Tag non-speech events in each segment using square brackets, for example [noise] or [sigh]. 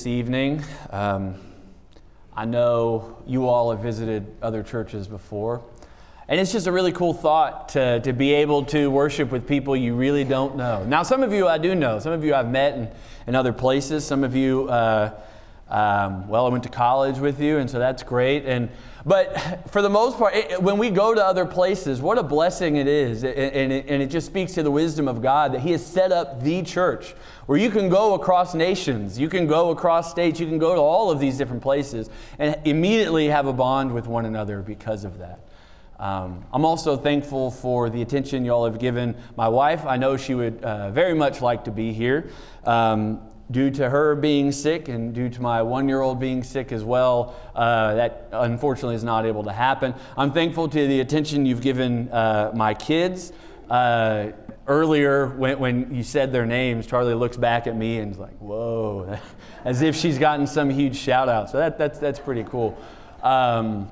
this evening. Um, I know you all have visited other churches before. And it's just a really cool thought to, to be able to worship with people you really don't know. Now, some of you I do know. Some of you I've met in, in other places. Some of you, uh, um, well, I went to college with you, and so that's great. And but for the most part, it, when we go to other places, what a blessing it is. And it, and it just speaks to the wisdom of God that He has set up the church where you can go across nations, you can go across states, you can go to all of these different places and immediately have a bond with one another because of that. Um, I'm also thankful for the attention y'all have given my wife. I know she would uh, very much like to be here. Um, due to her being sick and due to my one year old being sick as well, uh, that unfortunately is not able to happen. I'm thankful to the attention you've given uh, my kids. Uh, earlier, when, when you said their names, Charlie looks back at me and is like, whoa, [laughs] as if she's gotten some huge shout out. So that, that's, that's pretty cool. Um,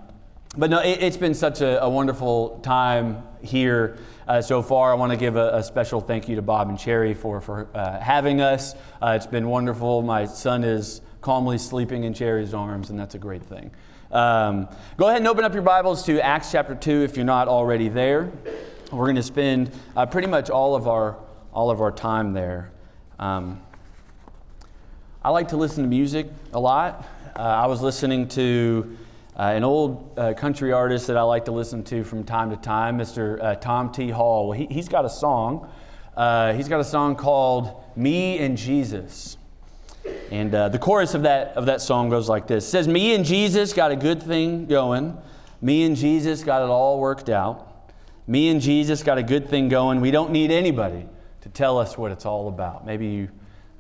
but no, it, has been such a, a wonderful time here uh, so far. I want to give a, a, special thank you to Bob and Cherry for, for uh, having us. Uh, it's been wonderful. My son is calmly sleeping in Cherry's arms, and that's a great thing. Um, go ahead and open up your Bibles to Acts chapter 2 if you're not already there. We're going to spend uh, pretty much all of our, all of our time there. Um, I like to listen to music a lot. Uh, I was listening to uh, an old uh, country artist that I like to listen to from time to time, Mr. Uh, Tom T. Hall. Well, he, has got a song. Uh, he's got a song called Me and Jesus. And uh, the chorus of that, of that song goes like this It says, Me and Jesus got a good thing going. Me and Jesus got it all worked out. Me and Jesus got a good thing going. We don't need anybody to tell us what it's all about. Maybe you,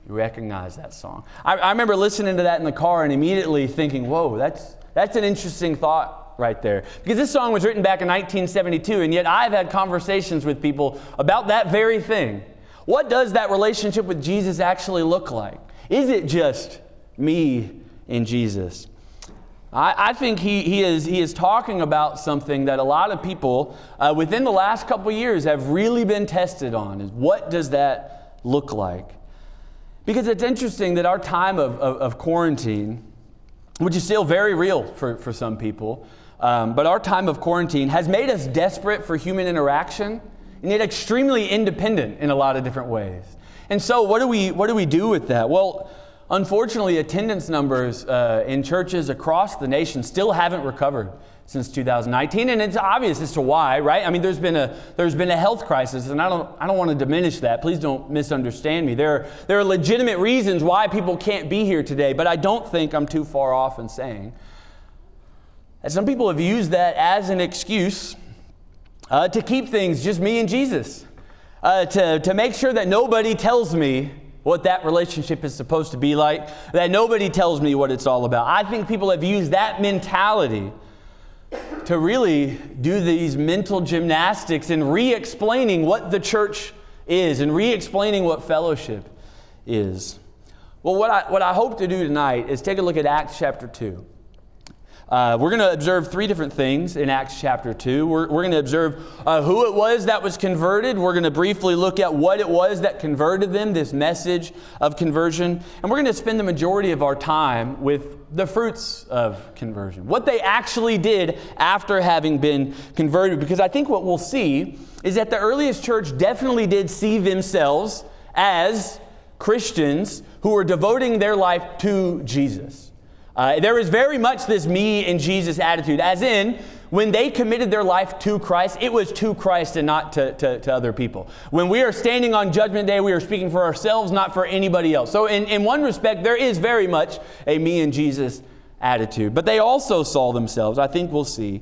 you recognize that song. I, I remember listening to that in the car and immediately thinking, whoa, that's, that's an interesting thought right there. Because this song was written back in 1972, and yet I've had conversations with people about that very thing. What does that relationship with Jesus actually look like? Is it just me and Jesus? I, I think he, he, is, he is talking about something that a lot of people uh, within the last couple years have really been tested on is what does that look like? Because it's interesting that our time of, of, of quarantine which is still very real for, for some people. Um, but our time of quarantine has made us desperate for human interaction and yet extremely independent in a lot of different ways. And so, what do we, what do, we do with that? Well, unfortunately, attendance numbers uh, in churches across the nation still haven't recovered since 2019 and it's obvious as to why right? I mean there's been a there's been a health crisis and i don't i don't want to diminish that. Please don't misunderstand me. There are, there are legitimate reasons why people can't be here today but i don't think i'm too far off in saying that some people have used that as an excuse uh, to keep things just me and jesus uh, to, to make sure that nobody tells me what that relationship is supposed to be like that nobody tells me what it's all about. I think people have used that mentality to really do these mental gymnastics and re explaining what the church is and re explaining what fellowship is. Well, what I, what I hope to do tonight is take a look at Acts chapter 2. Uh, we're going to observe three different things in Acts chapter 2. We're, we're going to observe uh, who it was that was converted. We're going to briefly look at what it was that converted them, this message of conversion. And we're going to spend the majority of our time with the fruits of conversion, what they actually did after having been converted. Because I think what we'll see is that the earliest church definitely did see themselves as Christians who were devoting their life to Jesus. Uh, there is very much this me and Jesus attitude, as in, when they committed their life to Christ, it was to Christ and not to, to, to, other people. When we are standing on Judgment Day, we are speaking for ourselves, not for anybody else. So, in, in one respect, there is very much a me and Jesus attitude. But they also saw themselves, I think we'll see,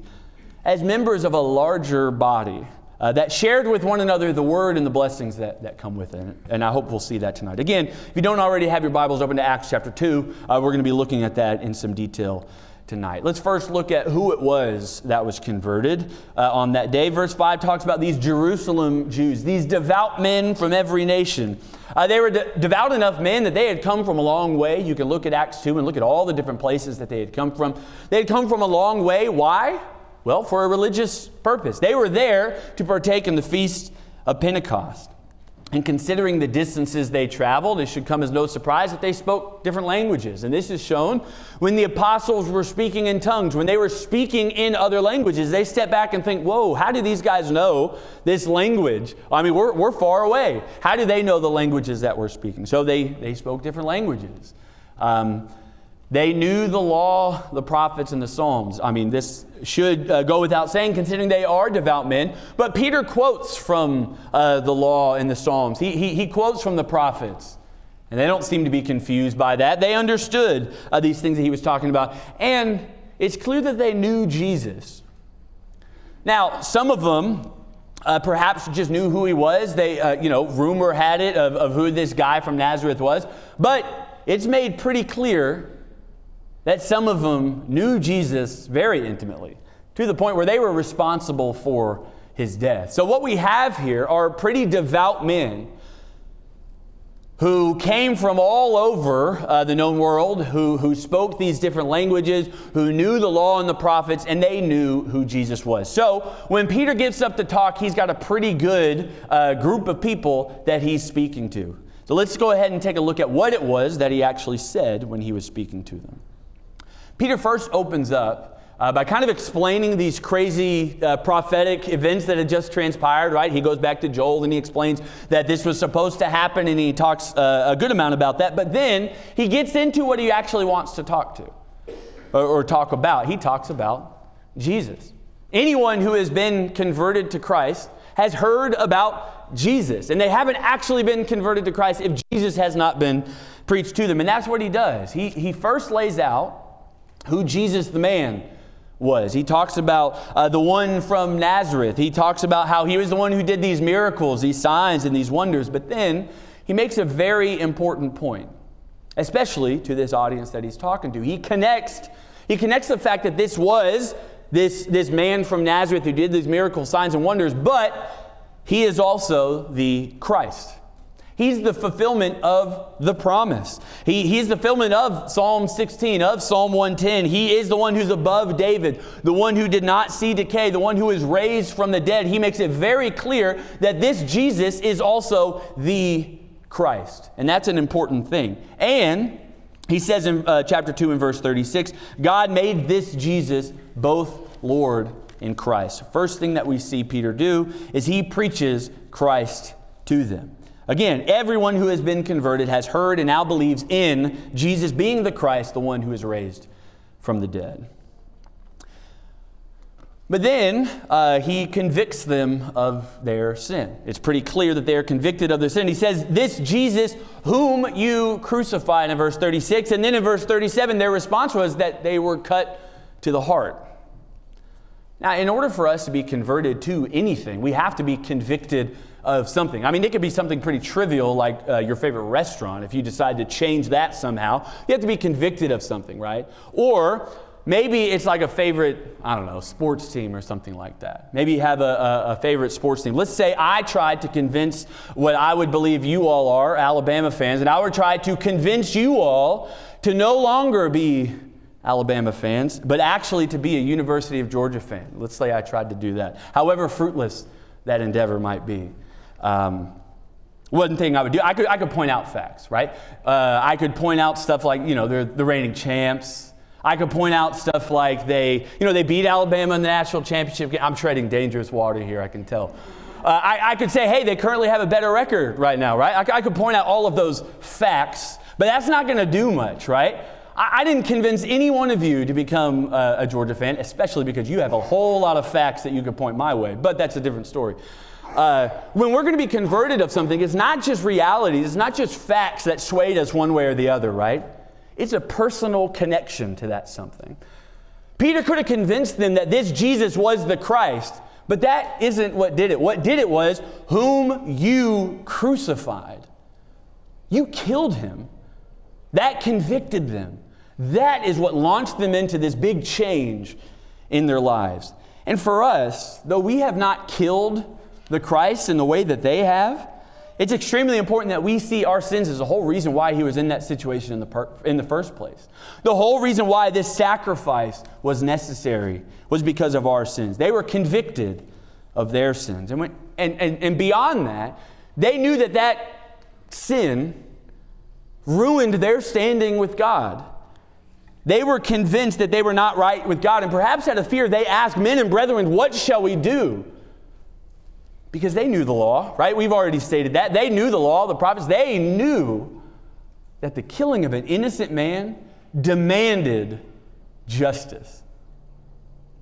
as members of a larger body uh, that shared with one another the word and the blessings that, that come with it. And I hope we'll see that tonight. Again, if you don't already have your Bibles open to Acts chapter 2, uh, we're going to be looking at that in some detail tonight. Let's first look at who it was that was converted uh, on that day. Verse 5 talks about these Jerusalem Jews, these devout men from every nation. Uh, they were de- devout enough men that they had come from a long way. You can look at Acts 2 and look at all the different places that they had come from. They had come from a long way. Why? Well, for a religious purpose. They were there to partake in the feast of Pentecost. And considering the distances they traveled, it should come as no surprise that they spoke different languages. And this is shown when the apostles were speaking in tongues, when they were speaking in other languages. They step back and think, whoa, how do these guys know this language? I mean, we're, we're far away. How do they know the languages that we're speaking? So they, they spoke different languages. Um, they knew the law, the prophets, and the Psalms. I mean, this should uh, go without saying, considering they are devout men. But Peter quotes from uh, the law and the Psalms, he, he, he, quotes from the prophets. And they don't seem to be confused by that. They understood uh, these things that he was talking about. And it's clear that they knew Jesus. Now, some of them uh, perhaps just knew who he was. They, uh, you know, rumor had it of, of who this guy from Nazareth was. But it's made pretty clear that some of them knew Jesus very intimately, to the point where they were responsible for his death. So, what we have here are pretty devout men who came from all over uh, the known world, who, who spoke these different languages, who knew the law and the prophets, and they knew who Jesus was. So when Peter gets up to talk, he's got a pretty good uh, group of people that he's speaking to. So let's go ahead and take a look at what it was that he actually said when he was speaking to them. Peter first opens up uh, by kind of explaining these crazy uh, prophetic events that had just transpired, right? He goes back to Joel and he explains that this was supposed to happen and he talks uh, a good amount about that. But then he gets into what he actually wants to talk to or, or talk about. He talks about Jesus. Anyone who has been converted to Christ has heard about Jesus, and they haven't actually been converted to Christ if Jesus has not been preached to them. And that's what he does. He, he first lays out who Jesus the man was. He talks about uh, the one from Nazareth. He talks about how he was the one who did these miracles, these signs, and these wonders. But then he makes a very important point, especially to this audience that he's talking to. He connects, he connects the fact that this was this, this man from Nazareth who did these miracles, signs, and wonders, but he is also the Christ. He's the fulfillment of the promise. He, he's the fulfillment of Psalm 16, of Psalm 110. He is the one who's above David, the one who did not see decay, the one who is raised from the dead. He makes it very clear that this Jesus is also the Christ. And that's an important thing. And he says in uh, chapter 2 and verse 36 God made this Jesus both Lord and Christ. First thing that we see Peter do is he preaches Christ to them. Again, everyone who has been converted has heard and now believes in Jesus being the Christ, the one who is raised from the dead. But then uh, he convicts them of their sin. It's pretty clear that they are convicted of their sin. He says, This Jesus whom you crucified in verse 36. And then in verse 37, their response was that they were cut to the heart. Now, in order for us to be converted to anything, we have to be convicted of something. I mean, it could be something pretty trivial like uh, your favorite restaurant. If you decide to change that somehow, you have to be convicted of something, right? Or maybe it's like a favorite, I don't know, sports team or something like that. Maybe you have a, a, a, favorite sports team. Let's say I tried to convince what I would believe you all are, Alabama fans, and I would try to convince you all to no longer be Alabama fans, but actually to be a University of Georgia fan. Let's say I tried to do that, however fruitless that endeavor might be. Um, one thing I would do, I could, I could point out facts, right? Uh, I could point out stuff like, you know, they're the reigning champs. I could point out stuff like they, you know, they beat Alabama in the national championship game. I'm treading dangerous water here, I can tell. Uh, I, I, could say, hey, they currently have a better record right now, right? I, I could point out all of those facts, but that's not going to do much, right? I, I, didn't convince any one of you to become a, a Georgia fan, especially because you have a whole lot of facts that you could point my way, but that's a different story. Uh, when we're going to be converted of something, it's not just realities, it's not just facts that swayed us one way or the other, right? It's a personal connection to that something. Peter could have convinced them that this Jesus was the Christ, but that isn't what did it. What did it was, whom you crucified. You killed him. That convicted them. That is what launched them into this big change in their lives. And for us, though we have not killed the Christ in the way that they have, it's extremely important that we see our sins as the whole reason why he was in that situation in the, per- in the first place. The whole reason why this sacrifice was necessary was because of our sins. They were convicted of their sins. And, when, and, and, and beyond that, They knew that that sin ruined their standing with God. They were convinced that they were not right with God, and perhaps out of fear, they asked men and brethren, What shall we do? Because they knew the law, right? We've already stated that. They knew the law, the prophets. They knew that the killing of an innocent man demanded justice.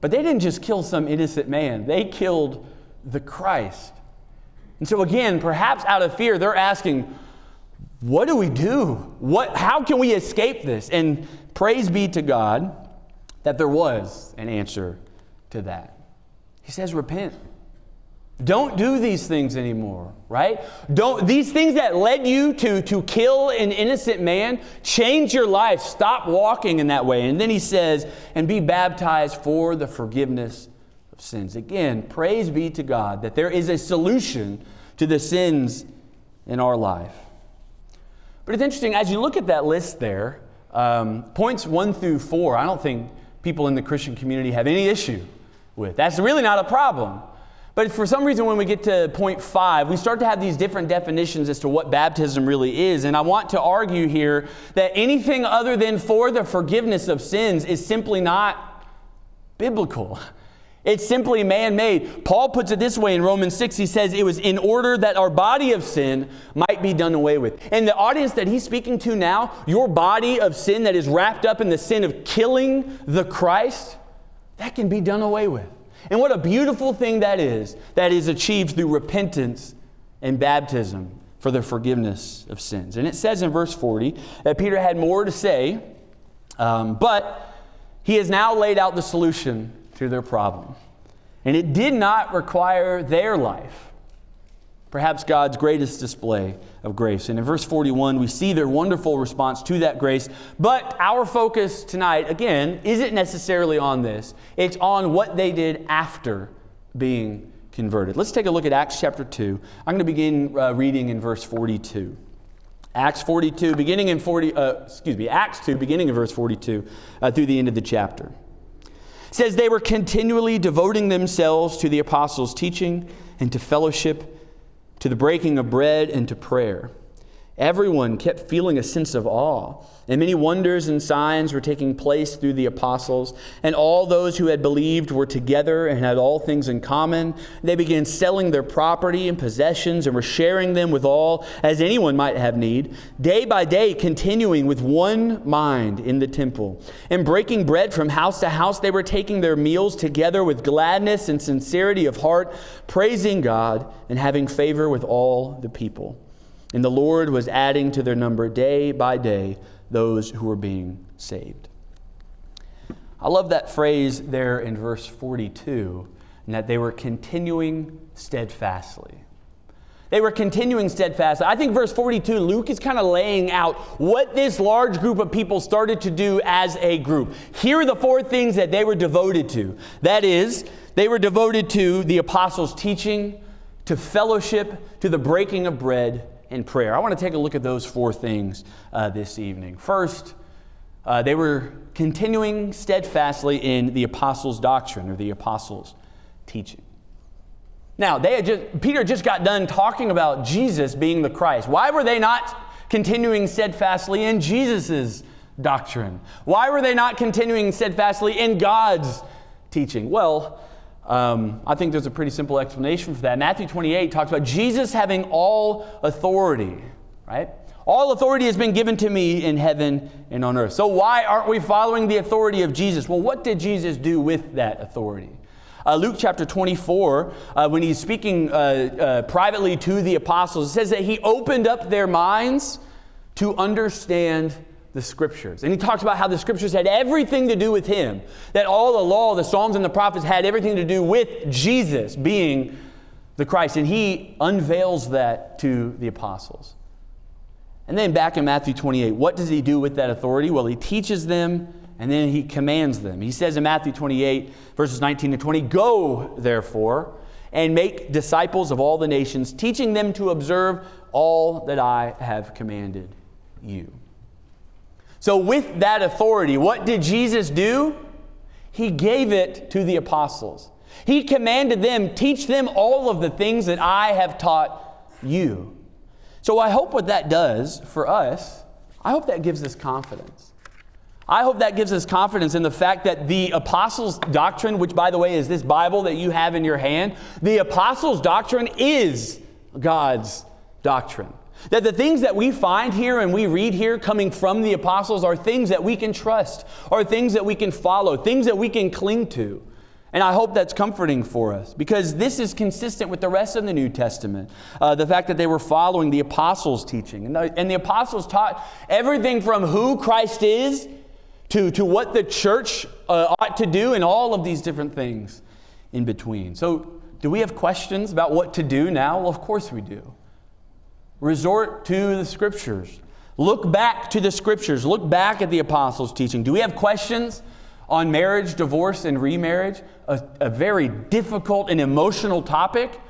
But they didn't just kill some innocent man, they killed the Christ. And so, again, perhaps out of fear, they're asking, what do we do? What, how can we escape this? And praise be to God that there was an answer to that. He says, repent. Don't do these things anymore, right? Don't these things that led you to, to kill an innocent man, change your life. Stop walking in that way. And then he says, and be baptized for the forgiveness of sins. Again, praise be to God that there is a solution to the sins in our life. But it's interesting, as you look at that list there, um, points one through four, I don't think people in the Christian community have any issue with. That's really not a problem. But for some reason, when we get to point five, we start to have these different definitions as to what baptism really is. And I want to argue here that anything other than for the forgiveness of sins is simply not biblical. It's simply man made. Paul puts it this way in Romans 6. He says, It was in order that our body of sin might be done away with. And the audience that he's speaking to now, your body of sin that is wrapped up in the sin of killing the Christ, that can be done away with. And what a beautiful thing that is, that is achieved through repentance and baptism for the forgiveness of sins. And it says in verse 40 that Peter had more to say, um, but he has now laid out the solution to their problem. And it did not require their life. Perhaps God's greatest display of grace. And in verse 41, we see their wonderful response to that grace. But our focus tonight, again, isn't necessarily on this, it's on what they did after being converted. Let's take a look at Acts chapter 2. I'm going to begin uh, reading in verse 42. Acts 42, beginning in 40, uh, excuse me, Acts 2, beginning in verse 42 uh, through the end of the chapter says they were continually devoting themselves to the apostles' teaching and to fellowship, to the breaking of bread and to prayer. Everyone kept feeling a sense of awe, and many wonders and signs were taking place through the apostles. And all those who had believed were together and had all things in common. They began selling their property and possessions and were sharing them with all, as anyone might have need, day by day continuing with one mind in the temple. And breaking bread from house to house, they were taking their meals together with gladness and sincerity of heart, praising God and having favor with all the people. And the Lord was adding to their number day by day those who were being saved. I love that phrase there in verse 42, and that they were continuing steadfastly. They were continuing steadfastly. I think verse 42, Luke is kind of laying out what this large group of people started to do as a group. Here are the four things that they were devoted to. That is, they were devoted to the apostles' teaching, to fellowship, to the breaking of bread, in prayer. I want to take a look at those four things uh, this evening. First, uh, they were continuing steadfastly in the apostles' doctrine or the apostles' teaching. Now, they had just, Peter just got done talking about Jesus being the Christ. Why were they not continuing steadfastly in Jesus' doctrine? Why were they not continuing steadfastly in God's teaching? Well, um, I think there's a pretty simple explanation for that. Matthew 28 talks about Jesus having all authority, right? All authority has been given to me in heaven and on earth. So, why aren't we following the authority of Jesus? Well, what did Jesus do with that authority? Uh, Luke chapter 24, uh, when he's speaking uh, uh privately to the apostles, it says that he opened up their minds to understand the scriptures. And he talks about how the scriptures had everything to do with him, that all the law, the Psalms, and the prophets had everything to do with Jesus being the Christ. And he unveils that to the apostles. And then back in Matthew 28, what does he do with that authority? Well, he teaches them and then he commands them. He says in Matthew 28, verses 19 to 20, Go, therefore, and make disciples of all the nations, teaching them to observe all that I have commanded you. So, with that authority, what did Jesus do? He gave it to the apostles. He commanded them, teach them all of the things that I have taught you. So I hope what that does for us, I hope that gives us confidence. I hope that gives us confidence in the fact that the apostles' doctrine, which by the way is this Bible that you have in your hand, the apostles' doctrine is God's doctrine. That the things that we find here and we read here coming from the apostles are things that we can trust, are things that we can follow, things that we can cling to. And I hope that's comforting for us because this is consistent with the rest of the New Testament. Uh, the fact that they were following the apostles' teaching. And the, and the apostles taught everything from who Christ is to, to what the church uh, ought to do and all of these different things in between. So, do we have questions about what to do now? Well, of course we do. Resort to the scriptures. Look back to the scriptures. Look back at the apostles' teaching. Do we have questions? on marriage, divorce, and remarriage, a, a very difficult and emotional topic,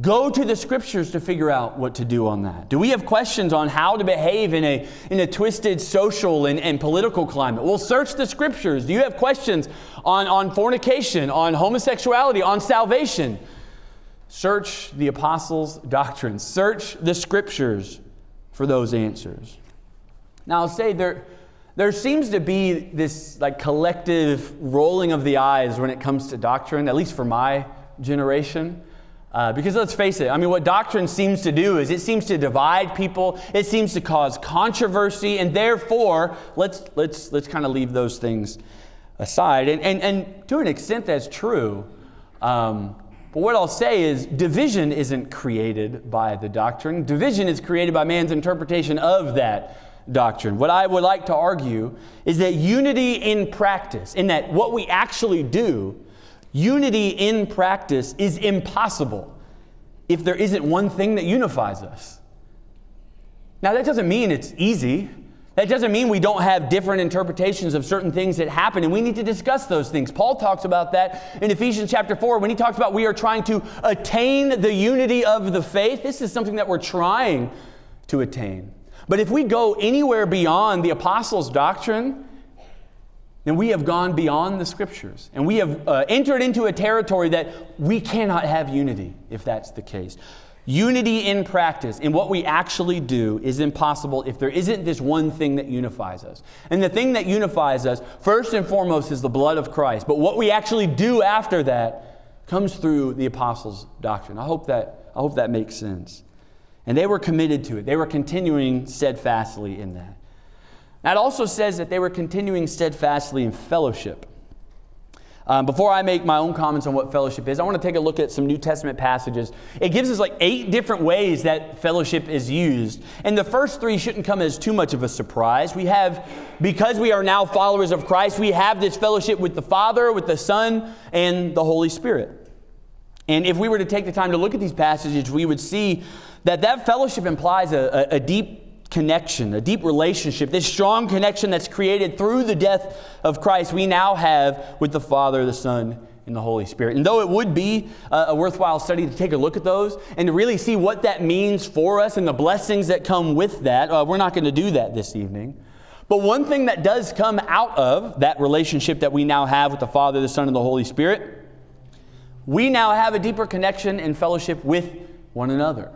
go to the scriptures to figure out what to do on that. Do we have questions on how to behave in a, in a twisted social and, and political climate? We'll search the scriptures. Do you have questions on, on fornication, on homosexuality, on salvation? Search the apostles' doctrines. Search the scriptures for those answers. Now, I'll say there there seems to be this like collective rolling of the eyes when it comes to doctrine, at least for my generation. Uh, because let's face it, I mean, what doctrine seems to do is it seems to divide people, it seems to cause controversy, and therefore, let's, let's, let's kind of leave those things aside. And, and, and to an extent, that's true. Um, but what I'll say is division isn't created by the doctrine, division is created by man's interpretation of that doctrine. What I would like to argue is that unity in practice, in that what we actually do, unity in practice is impossible if there isn't one thing that unifies us. Now, that doesn't mean it's easy. That doesn't mean we don't have different interpretations of certain things that happen, and we need to discuss those things. Paul talks about that in Ephesians chapter 4 when he talks about we are trying to attain the unity of the faith. This is something that we're trying to attain. But if we go anywhere beyond the apostles' doctrine, then we have gone beyond the scriptures. And we have uh, entered into a territory that we cannot have unity if that's the case. Unity in practice, in what we actually do, is impossible if there isn't this one thing that unifies us. And the thing that unifies us, first and foremost, is the blood of Christ. But what we actually do after that comes through the apostles' doctrine. I hope that, I hope that makes sense. And they were committed to it. They were continuing steadfastly in that. That also says that they were continuing steadfastly in fellowship. Um, before I make my own comments on what fellowship is, I want to take a look at some New Testament passages. It gives us like eight different ways that fellowship is used. And the first three shouldn't come as too much of a surprise. We have, because we are now followers of Christ, we have this fellowship with the Father, with the Son, and the Holy Spirit. And if we were to take the time to look at these passages, we would see that that fellowship implies a, a, a deep connection, a deep relationship, this strong connection that's created through the death of Christ, we now have with the Father, the Son, and the Holy Spirit. And though it would be a worthwhile study to take a look at those and to really see what that means for us and the blessings that come with that, uh, we're not going to do that this evening. But one thing that does come out of that relationship that we now have with the Father, the Son, and the Holy Spirit, we now have a deeper connection and fellowship with one another.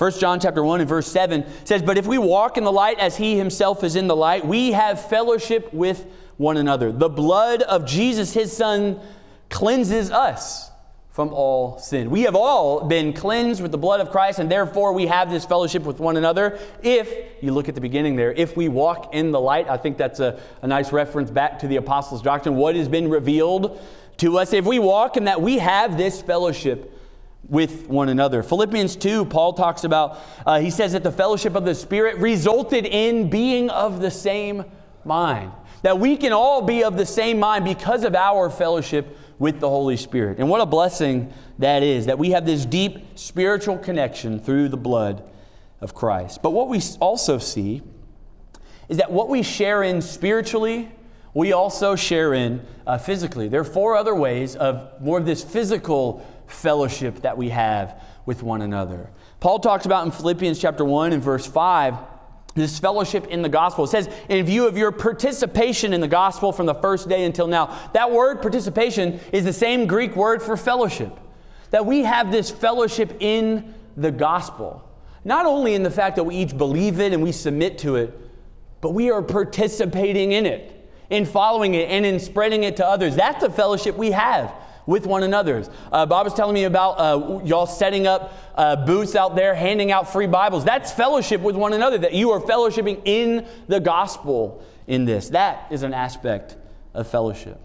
1 John chapter 1 and verse 7 says, But if we walk in the light as he himself is in the light, we have fellowship with one another. The blood of Jesus, his son, cleanses us from all sin. We have all been cleansed with the blood of Christ, and therefore we have this fellowship with one another. If you look at the beginning there, if we walk in the light, I think that's a, a nice reference back to the apostles' doctrine, what has been revealed to us. If we walk in that, we have this fellowship with one another. Philippians 2, Paul talks about, uh, he says that the fellowship of the Spirit resulted in being of the same mind. That we can all be of the same mind because of our fellowship with the Holy Spirit. And what a blessing that is, that we have this deep spiritual connection through the blood of Christ. But what we also see is that what we share in spiritually, we also share in uh, physically. There are four other ways of more of this physical fellowship that we have with one another. Paul talks about in Philippians chapter 1 and verse 5 this fellowship in the gospel. It says, in view of your participation in the gospel from the first day until now. That word participation is the same Greek word for fellowship. That we have this fellowship in the gospel. Not only in the fact that we each believe it and we submit to it, but we are participating in it, in following it, and in spreading it to others. That's the fellowship we have with one another. Uh, Bob was telling me about uh, y'all setting up uh, booths out there, handing out free Bibles. That's fellowship with one another, that you are fellowshipping in the gospel in this. That is an aspect of fellowship.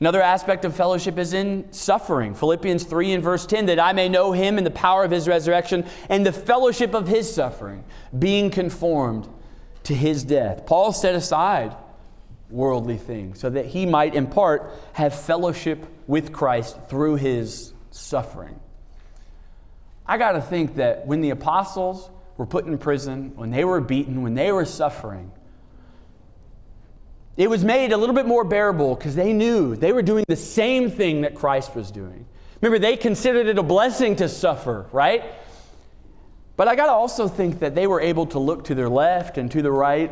Another aspect of fellowship is in suffering. Philippians 3 and verse 10 that I may know him in the power of his resurrection and the fellowship of his suffering, being conformed to his death. Paul set aside worldly things so that he might in part have fellowship with Christ through his suffering. I got to think that when the apostles were put in prison, when they were beaten, when they were suffering, it was made a little bit more bearable because they knew they were doing the same thing that Christ was doing. Remember, they considered it a blessing to suffer, right? But I got to also think that they were able to look to their left and to the right.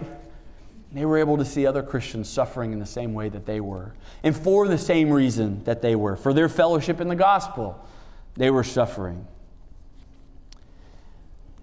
They were able to see other Christians suffering in the same way that they were, and for the same reason that they were. For their fellowship in the gospel, they were suffering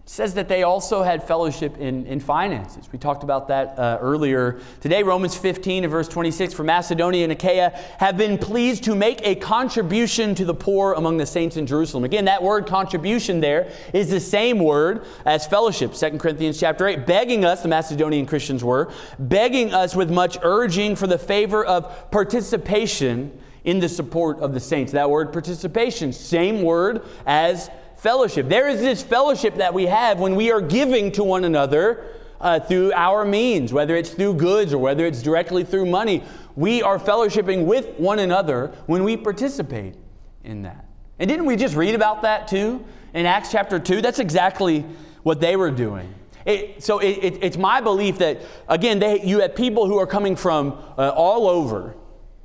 says that they also had fellowship in, in finances. We talked about that uh, earlier today. Romans 15 and verse 26 For Macedonia and Achaia have been pleased to make a contribution to the poor among the saints in Jerusalem. Again, that word contribution there is the same word as fellowship. 2 Corinthians chapter 8, begging us, the Macedonian Christians were, begging us with much urging for the favor of participation in the support of the saints. That word participation, same word as fellowship. There is this fellowship that we have when we are giving to one another uh, through our means, whether it's through goods or whether it's directly through money. We are fellowshipping with one another when we participate in that. And didn't we just read about that too in Acts chapter 2? That's exactly what they were doing. It, so it, it, it's my belief that, again, they, you had people who are coming from uh, all over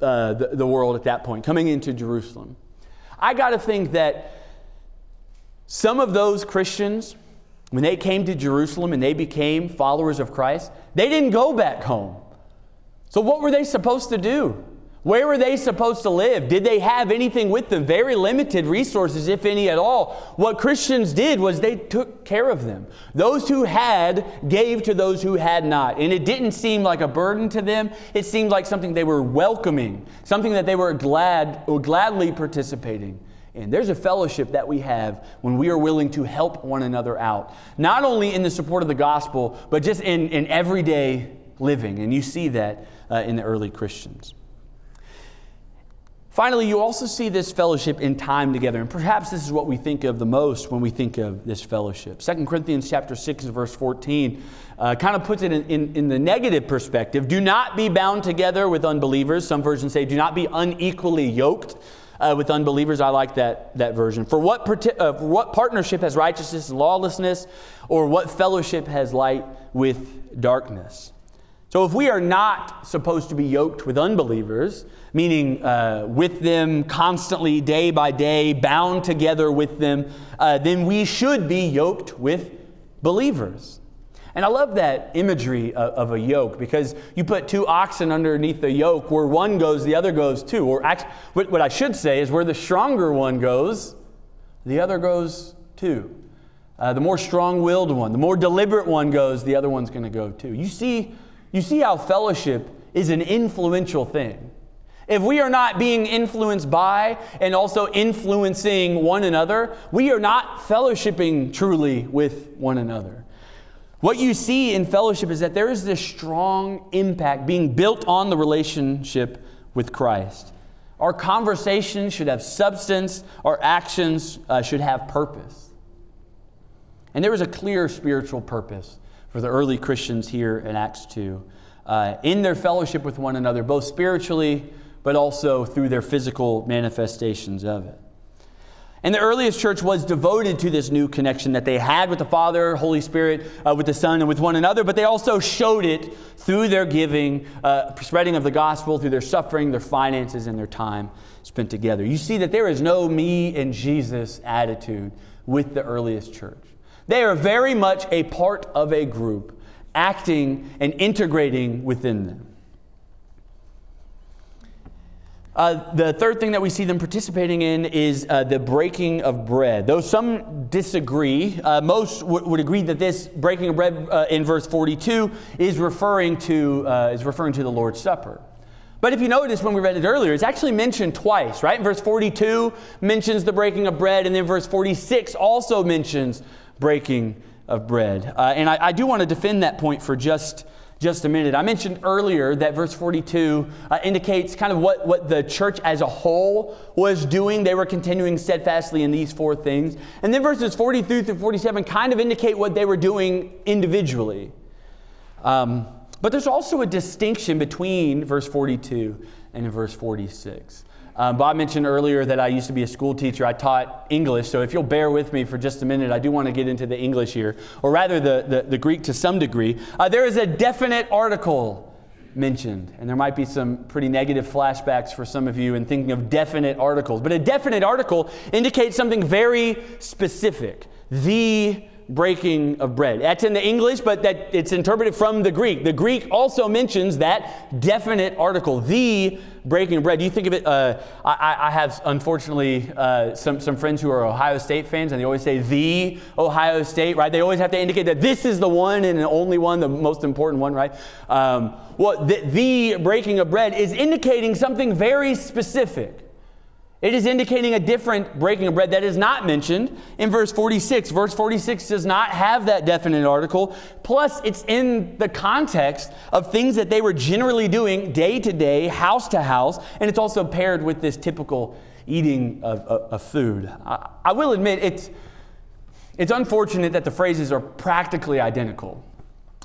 uh, the, the world at that point, coming into Jerusalem. I got to think that some of those Christians, when they came to Jerusalem and they became followers of Christ, they didn't go back home. So, what were they supposed to do? Where were they supposed to live? Did they have anything with them? Very limited resources, if any at all. What Christians did was they took care of them. Those who had gave to those who had not. And it didn't seem like a burden to them. It seemed like something they were welcoming, something that they were glad or gladly participating in. There's a fellowship that we have when we are willing to help one another out, not only in the support of the gospel, but just in, in everyday living. And you see that uh, in the early Christians. Finally, you also see this fellowship in time together. And perhaps this is what we think of the most when we think of this fellowship. 2 Corinthians chapter 6 verse 14 uh, kind of puts it in, in, in, the negative perspective. Do not be bound together with unbelievers. Some versions say, do not be unequally yoked uh, with unbelievers. I like that, that version. For what, uh, what partnership has righteousness and lawlessness, or what fellowship has light with darkness? So, if we are not supposed to be yoked with unbelievers, meaning uh, with them constantly, day by day, bound together with them, uh, then we should be yoked with believers. And I love that imagery of, a yoke because you put two oxen underneath the yoke, where one goes, the other goes too. Or actually, what, I should say is where the stronger one goes, the other goes too. Uh, the more strong-willed one, the more deliberate one goes, the other one's going to go too. You see, you see how fellowship is an influential thing. If we are not being influenced by and also influencing one another, we are not fellowshipping truly with one another. What you see in fellowship is that there is this strong impact being built on the relationship with Christ. Our conversations should have substance, our actions uh, should have purpose. And there was a clear spiritual purpose for the early Christians here in Acts 2 uh, in their fellowship with one another, both spiritually but also through their physical manifestations of it. And the earliest church was devoted to this new connection that they had with the Father, Holy Spirit, uh, with the Son, and with one another, but they also showed it through their giving, uh, spreading of the gospel, through their suffering, their finances, and their time spent together. You see that there is no me and Jesus attitude with the earliest church. They are very much a part of a group, acting and integrating within them. Uh, the third thing that we see them participating in is uh, the breaking of bread. Though some disagree, uh, most w- would agree that this breaking of bread uh, in verse 42 is referring to uh, is referring to the Lord's Supper. But if you notice when we read it earlier, it's actually mentioned twice, right? Verse 42 mentions the breaking of bread, and then verse 46 also mentions breaking of bread. Uh, and I, I do want to defend that point for just just a minute. I mentioned earlier that verse 42 uh, indicates kind of what, what the church as a whole was doing. They were continuing steadfastly in these four things. And then verses 43 through 47 kind of indicate what they were doing individually. Um, but there's also a distinction between verse 42 and verse 46. Um, Bob mentioned earlier that I used to be a school teacher. I taught English, so if you'll bear with me for just a minute, I do want to get into the English here, or rather the, the, the Greek to some degree. Uh, there is a definite article mentioned, and there might be some pretty negative flashbacks for some of you in thinking of definite articles. But a definite article indicates something very specific. The breaking of bread. That's in the English, but that it's interpreted from the Greek. The Greek also mentions that definite article, the breaking of bread. Do you think of it? Uh, I, I, have, unfortunately, uh, some, some friends who are Ohio State fans, and they always say the Ohio State, right? They always have to indicate that this is the one and the only one, the most important one, right? Um, well, the, the breaking of bread is indicating something very specific. It is indicating a different breaking of bread that is not mentioned in verse 46. Verse 46 does not have that definite article. Plus, it's in the context of things that they were generally doing day to day, house to house, and it's also paired with this typical eating of, of, of food. I, I will admit, it's, it's unfortunate that the phrases are practically identical.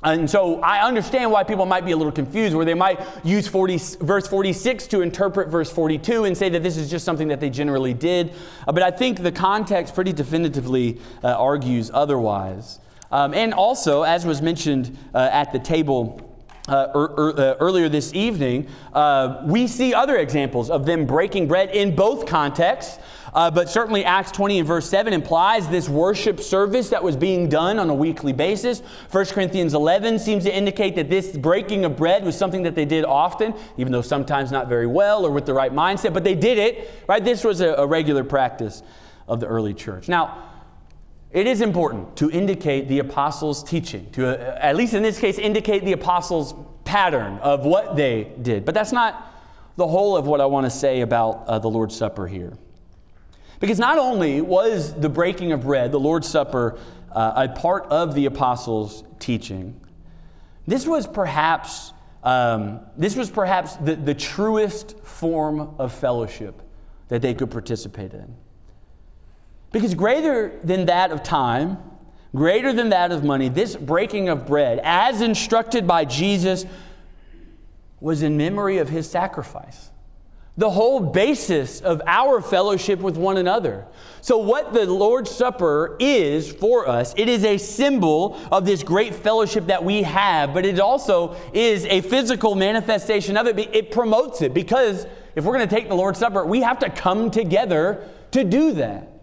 And so I understand why people might be a little confused, where they might use 40, verse 46 to interpret verse 42 and say that this is just something that they generally did. Uh, but I think the context pretty definitively uh, argues otherwise. Um, and also, as was mentioned uh, at the table uh, er, er, uh, earlier this evening, uh, we see other examples of them breaking bread in both contexts. Uh, but certainly, Acts 20 and verse 7 implies this worship service that was being done on a weekly basis. 1 Corinthians 11 seems to indicate that this breaking of bread was something that they did often, even though sometimes not very well or with the right mindset, but they did it, right? This was a, a regular practice of the early church. Now, it is important to indicate the apostles' teaching, to uh, at least in this case, indicate the apostles' pattern of what they did. But that's not the whole of what I want to say about uh, the Lord's Supper here. Because not only was the breaking of bread, the Lord's Supper, uh, a part of the apostles' teaching, this was perhaps, um, this was perhaps the, the truest form of fellowship that they could participate in. Because greater than that of time, greater than that of money, this breaking of bread, as instructed by Jesus, was in memory of his sacrifice the whole basis of our fellowship with one another. So, what the Lord's Supper is for us, it is a symbol of this great fellowship that we have, but it also is a physical manifestation of it. It promotes it because if we're going to take the Lord's Supper, we have to come together to do that.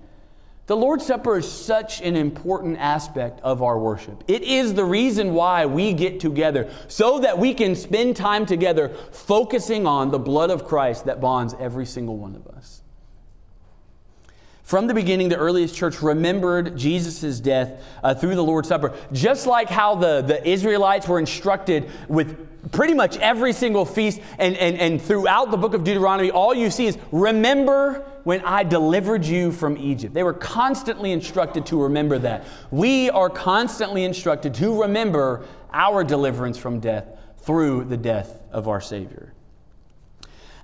The Lord's Supper is such an important aspect of our worship. It is the reason why we get together, so that we can spend time together focusing on the blood of Christ that bonds every single one of us. From the beginning, the earliest church remembered Jesus' death uh, through the Lord's Supper, just like how the, the Israelites were instructed with pretty much every single feast and, and, and throughout the book of Deuteronomy, all you see is remember when I delivered you from Egypt. They were constantly instructed to remember that. We are constantly instructed to remember our deliverance from death through the death of our Savior.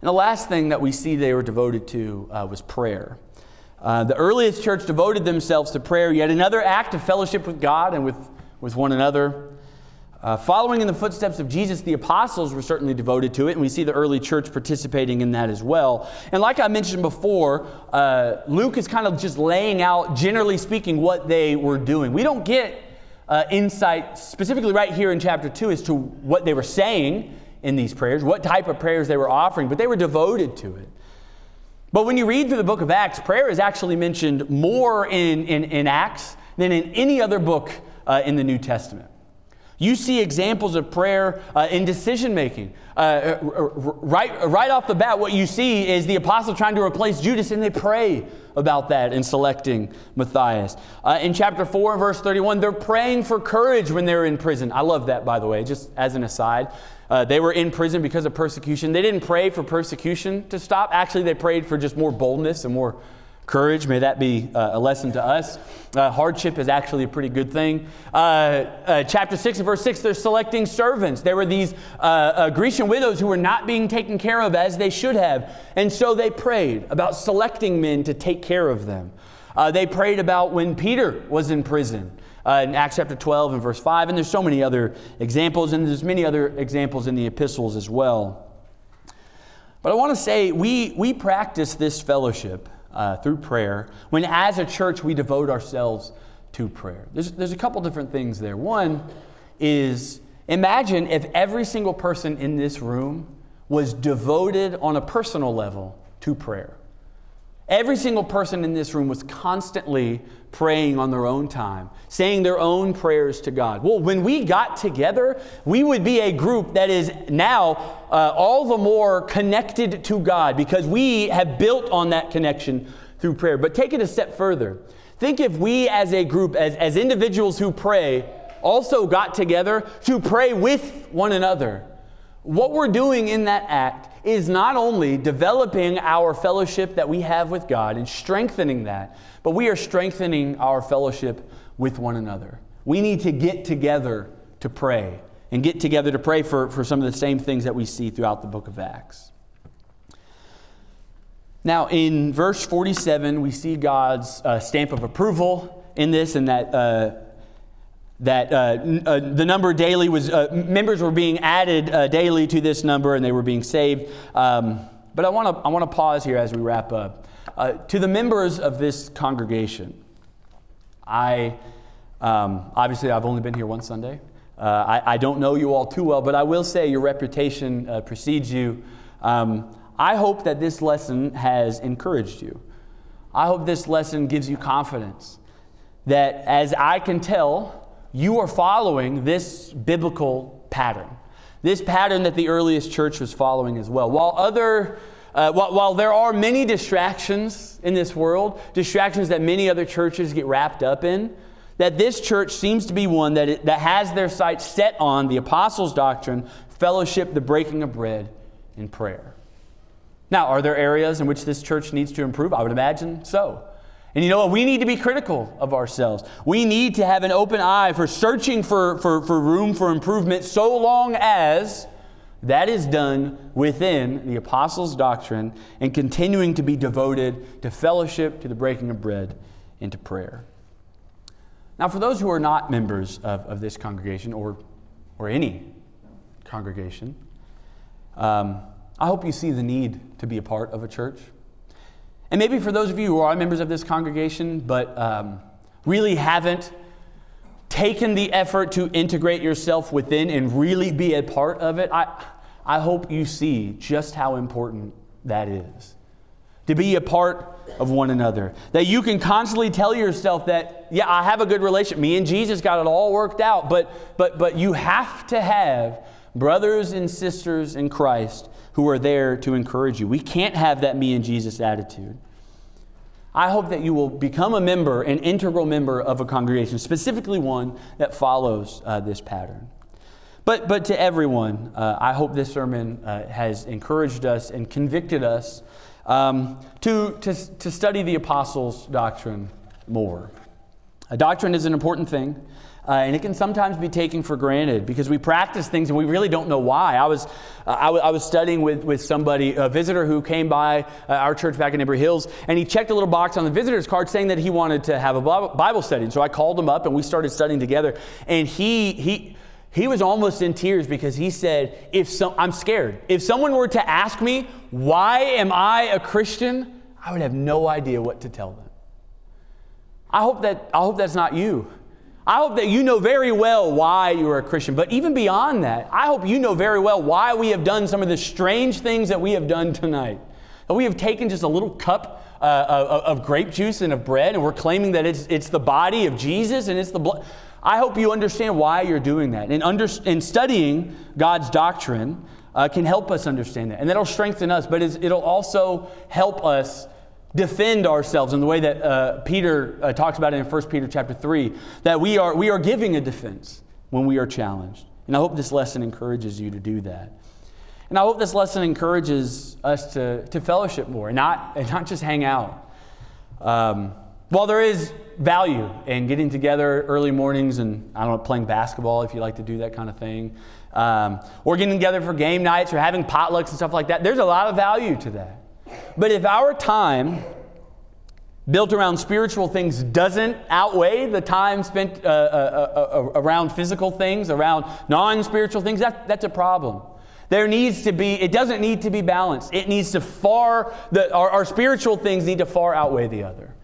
And the last thing that we see they were devoted to uh, was prayer. Uh, the earliest church devoted themselves to prayer, yet another act of fellowship with God and with, with one another. Uh, following in the footsteps of Jesus, the apostles were certainly devoted to it, and we see the early church participating in that as well. And like I mentioned before, uh, Luke is kind of just laying out, generally speaking, what they were doing. We don't get uh, insight specifically right here in chapter 2 as to what they were saying in these prayers, what type of prayers they were offering, but they were devoted to it. But when you read through the book of Acts, prayer is actually mentioned more in, in, in Acts than in any other book uh, in the New Testament. You see examples of prayer uh, in decision making. Uh, right, right off the bat, what you see is the apostle trying to replace Judas, and they pray about that in selecting Matthias. Uh, in chapter 4, verse 31, they're praying for courage when they're in prison. I love that, by the way, just as an aside. Uh, they were in prison because of persecution. They didn't pray for persecution to stop. Actually, they prayed for just more boldness and more courage. May that be uh, a lesson to us. Uh, hardship is actually a pretty good thing. Uh, uh chapter 6 and verse 6, they're selecting servants. There were these uh, uh, Grecian widows who were not being taken care of as they should have. And so they prayed about selecting men to take care of them. they prayed about when Peter was in prison. in Acts chapter 12 and verse 5, and there's so many other examples, and there's many other examples in the epistles as well. But I want to say we, we practice this fellowship uh, through prayer when, as a church, we devote ourselves to prayer. There's, there's a couple different things there. One is imagine if every single person in this room was devoted on a personal level to prayer. Every single person in this room was constantly praying on their own time, saying their own prayers to God. Well, when we got together, we would be a group that is now uh, all the more connected to God because we have built on that connection through prayer. But take it a step further. Think if we as a group, as, as individuals who pray, also got together to pray with one another. What we're doing in that act is not only developing our fellowship that we have with God and strengthening that, but we are strengthening our fellowship with one another. We need to get together to pray and get together to pray for, for some of the same things that we see throughout the book of Acts. Now, in verse 47, we see God's uh, stamp of approval in this, and that. Uh, that uh, uh, the number daily was uh, members were being added uh, daily to this number and they were being saved. Um, but i want to i want to pause here as we wrap up. Uh, to the members of this congregation i um, obviously i've only been here one sunday. Uh, I, I, don't know you all too well but i will say your reputation precedes you. Um, i hope that this lesson has encouraged you. I hope this lesson gives you confidence that as i can tell you are following this biblical pattern. This pattern that the earliest church was following as well. While other uh, while, while, there are many distractions in this world, distractions that many other churches get wrapped up in, that this church seems to be one that, it, that has their sights set on the apostles' doctrine, fellowship, the breaking of bread, and prayer. Now, are there areas in which this church needs to improve? I would imagine so. And you know what? We need to be critical of ourselves. We need to have an open eye for searching for, for, for room for improvement so long as that is done within the apostles' doctrine and continuing to be devoted to fellowship, to the breaking of bread, and to prayer. Now, for those who are not members of, of this congregation or, or any congregation, um, I hope you see the need to be a part of a church. And maybe for those of you who are members of this congregation, but um, really haven't taken the effort to integrate yourself within and really be a part of it, I, I hope you see just how important that is. To be a part of one another. That you can constantly tell yourself that, yeah, I have a good relationship. Me and Jesus got it all worked out. But, but, but you have to have brothers and sisters in Christ who are there to encourage you. We can't have that me and Jesus attitude. I hope that you will become a member, an integral member of a congregation, specifically one that follows uh, this pattern. But, but to everyone, uh, I hope this sermon uh, has encouraged us and convicted us um, to, to, to study the apostles' doctrine more. A doctrine is an important thing. Uh, and it can sometimes be taken for granted because we practice things and we really don't know why. I was, uh, I, w- I was studying with, with somebody, a visitor who came by uh, our church back in Embry Hills, and he checked a little box on the visitor's card saying that he wanted to have a Bible study. And so I called him up and we started studying together. And he, he, he was almost in tears because he said, if I'm scared. If someone were to ask me, why am I a Christian? I would have no idea what to tell them. I hope that I hope that's not you. I hope that you know very well why you are a Christian. But even beyond that, I hope you know very well why we have done some of the strange things that we have done tonight. That we have taken just a little cup uh, of, of grape juice and of bread, and we're claiming that it's, it's the body of Jesus and it's the blood. I hope you understand why you're doing that. And, under, and studying God's doctrine uh, can help us understand that. And that'll strengthen us, but it'll also help us defend ourselves in the way that uh, Peter uh, talks about it in 1 Peter chapter 3, that we are, we are giving a defense when we are challenged. And I hope this lesson encourages you to do that. And I hope this lesson encourages us to, to fellowship more and not, and not just hang out. Um, while there is value in getting together early mornings and, I don't know, playing basketball if you like to do that kind of thing, um, or getting together for game nights or having potlucks and stuff like that, there's a lot of value to that. But if our time built around spiritual things doesn't outweigh the time spent uh, uh, uh, uh around physical things, around non spiritual things, that, that's a problem. There needs to be, it doesn't need to be balanced. It needs to far, the, our, our spiritual things need to far outweigh the other.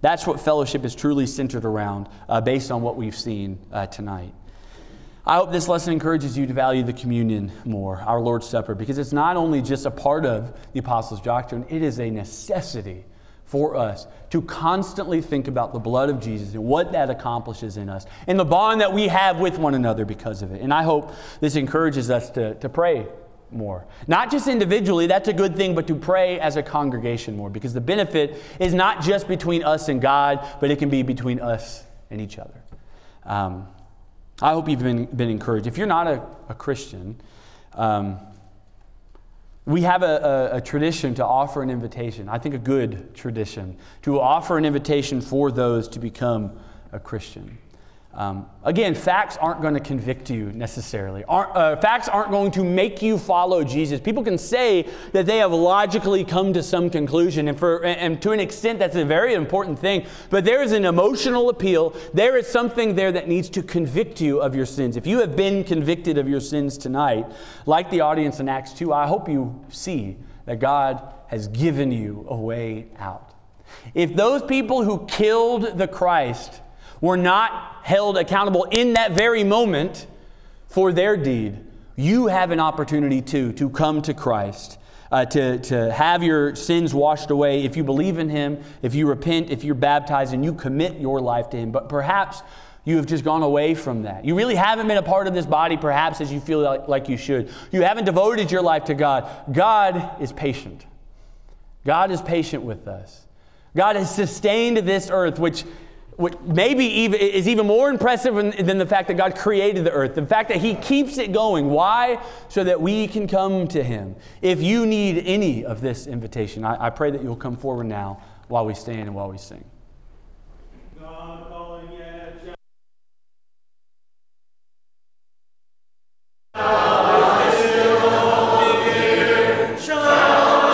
That's what fellowship is truly centered around uh, based on what we've seen uh, tonight. I hope this lesson encourages you to value the communion more, our Lord's Supper, because it's not only just a part of the Apostles' doctrine, it is a necessity for us to constantly think about the blood of Jesus and what that accomplishes in us and the bond that we have with one another because of it. And I hope this encourages us to, to pray more. Not just individually, that's a good thing, but to pray as a congregation more because the benefit is not just between us and God, but it can be between us and each other. Um, I hope you've been, been encouraged. If you're not a, a Christian, um, we have a, a, a, tradition to offer an invitation, I think a good tradition, to offer an invitation for those to become a Christian. Um, again, facts aren't going to convict you necessarily. Aren't, uh, facts aren't going to make you follow Jesus. People can say that they have logically come to some conclusion, and, for, and to an extent, that's a very important thing. But there is an emotional appeal. There is something there that needs to convict you of your sins. If you have been convicted of your sins tonight, like the audience in Acts 2, I hope you see that God has given you a way out. If those people who killed the Christ were not held accountable in that very moment for their deed, you have an opportunity too to come to Christ. Uh, to, to have your sins washed away if you believe in Him, if you repent, if you're baptized, and you commit your life to Him. But perhaps you have just gone away from that. You really haven't been a part of this body, perhaps, as you feel like, like you should. You haven't devoted your life to God. God is patient. God is patient with us. God has sustained this earth, which what maybe even, is even more impressive than the fact that God created the earth, the fact that He keeps it going. Why? So that we can come to Him. If you need any of this invitation, I, I pray that you'll come forward now while we stand and while we sing.